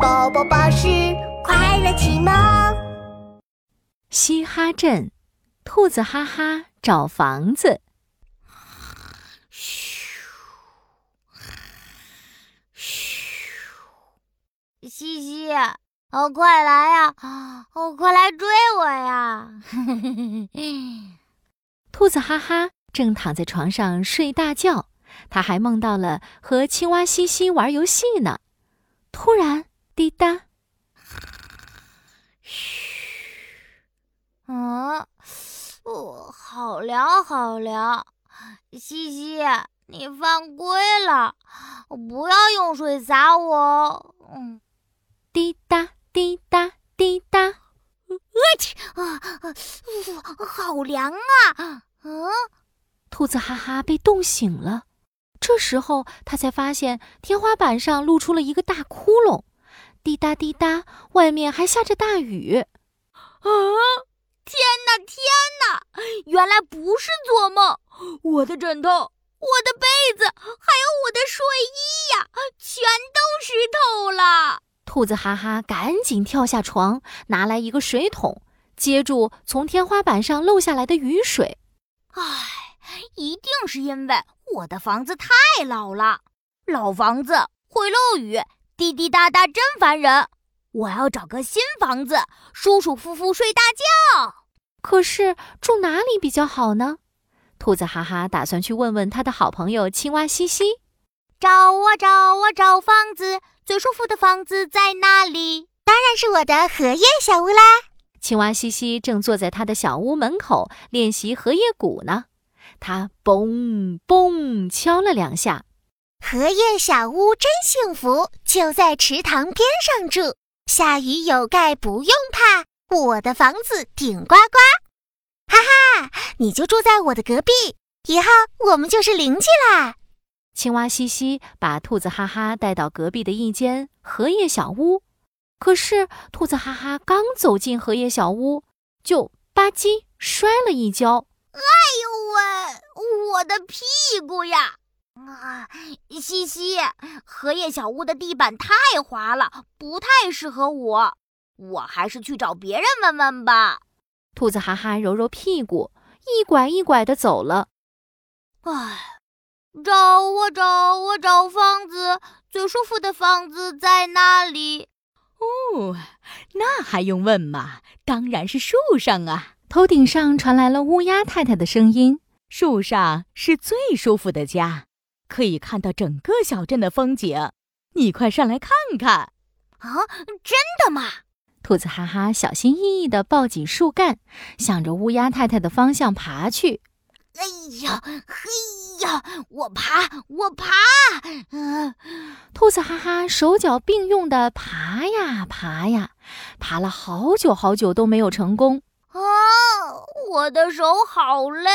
宝宝巴士快乐启蒙。嘻哈镇，兔子哈哈找房子。嘘，嘘，西西，哦，快来呀！哦，快来追我呀！兔子哈哈正躺在床上睡大觉，他还梦到了和青蛙西西玩游戏呢。突然，滴答，嘘，嗯，哦，好凉，好凉。西西，你犯规了，不要用水洒我。嗯，滴答，滴答，滴答。我去啊！好凉啊！嗯，兔子哈哈被冻醒了。这时候，他才发现天花板上露出了一个大窟窿，滴答滴答，外面还下着大雨。啊！天哪，天哪！原来不是做梦，我的枕头、我的被子，还有我的睡衣呀，全都湿透了。兔子哈哈赶紧跳下床，拿来一个水桶，接住从天花板上漏下来的雨水。唉，一定是因为……我的房子太老了，老房子会漏雨，滴滴答答真烦人。我要找个新房子，舒舒服服睡大觉。可是住哪里比较好呢？兔子哈哈打算去问问他的好朋友青蛙西西。找啊找啊找房子，最舒服的房子在哪里？当然是我的荷叶小屋啦。青蛙西西正坐在他的小屋门口练习荷叶鼓呢。他嘣嘣敲了两下，荷叶小屋真幸福，就在池塘边上住，下雨有盖不用怕，我的房子顶呱呱，哈哈，你就住在我的隔壁，以后我们就是邻居啦。青蛙西西把兔子哈哈带到隔壁的一间荷叶小屋，可是兔子哈哈刚走进荷叶小屋，就吧唧摔了一跤。哎呦喂，我的屁股呀！啊，西西，荷叶小屋的地板太滑了，不太适合我，我还是去找别人问问吧。兔子哈哈揉揉屁股，一拐一拐的走了。唉，找啊找啊找房子，最舒服的房子在哪里？哦，那还用问吗？当然是树上啊。头顶上传来了乌鸦太太的声音：“树上是最舒服的家，可以看到整个小镇的风景。你快上来看看！”啊，真的吗？兔子哈哈小心翼翼地抱紧树干，向着乌鸦太太的方向爬去。哎呀，嘿呀，我爬，我爬！嗯，兔子哈哈手脚并用地爬呀爬呀，爬了好久好久都没有成功。啊，我的手好累，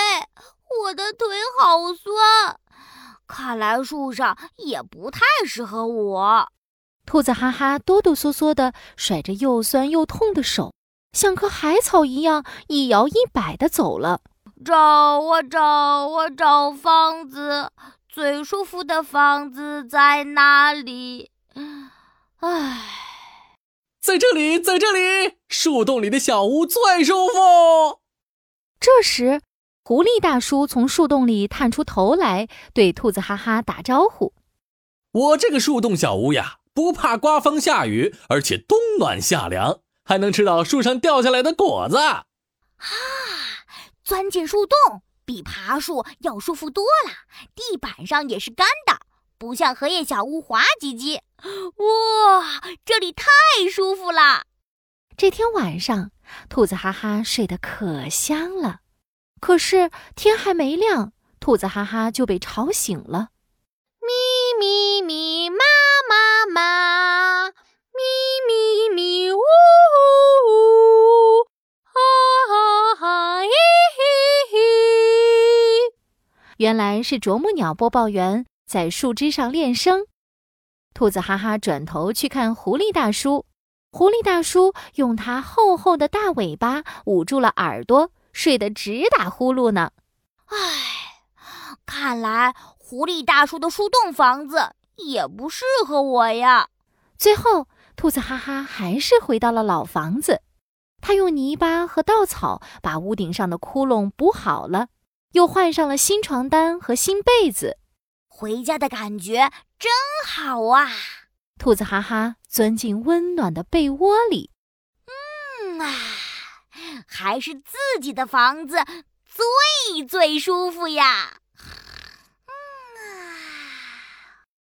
我的腿好酸，看来树上也不太适合我。兔子哈哈哆哆嗦嗦地甩着又酸又痛的手，像棵海草一样一摇一摆地走了。找啊找啊找房子，最舒服的房子在哪里？唉。在这里，在这里，树洞里的小屋最舒服。这时，狐狸大叔从树洞里探出头来，对兔子哈哈打招呼：“我这个树洞小屋呀，不怕刮风下雨，而且冬暖夏凉，还能吃到树上掉下来的果子。”啊，钻进树洞比爬树要舒服多了，地板上也是干的。不像荷叶小屋滑唧唧，哇，这里太舒服了。这天晚上，兔子哈哈睡得可香了。可是天还没亮，兔子哈哈就被吵醒了。咪咪咪，妈妈妈，咪咪咪，呜呜，哈哈哈，嘿嘿嘿。原来是啄木鸟播报员。在树枝上练声，兔子哈哈转头去看狐狸大叔。狐狸大叔用它厚厚的大尾巴捂住了耳朵，睡得直打呼噜呢。唉，看来狐狸大叔的树洞房子也不适合我呀。最后，兔子哈哈还是回到了老房子。他用泥巴和稻草把屋顶上的窟窿补好了，又换上了新床单和新被子。回家的感觉真好啊！兔子哈哈钻进温暖的被窝里。还是自己的房子最最舒服呀。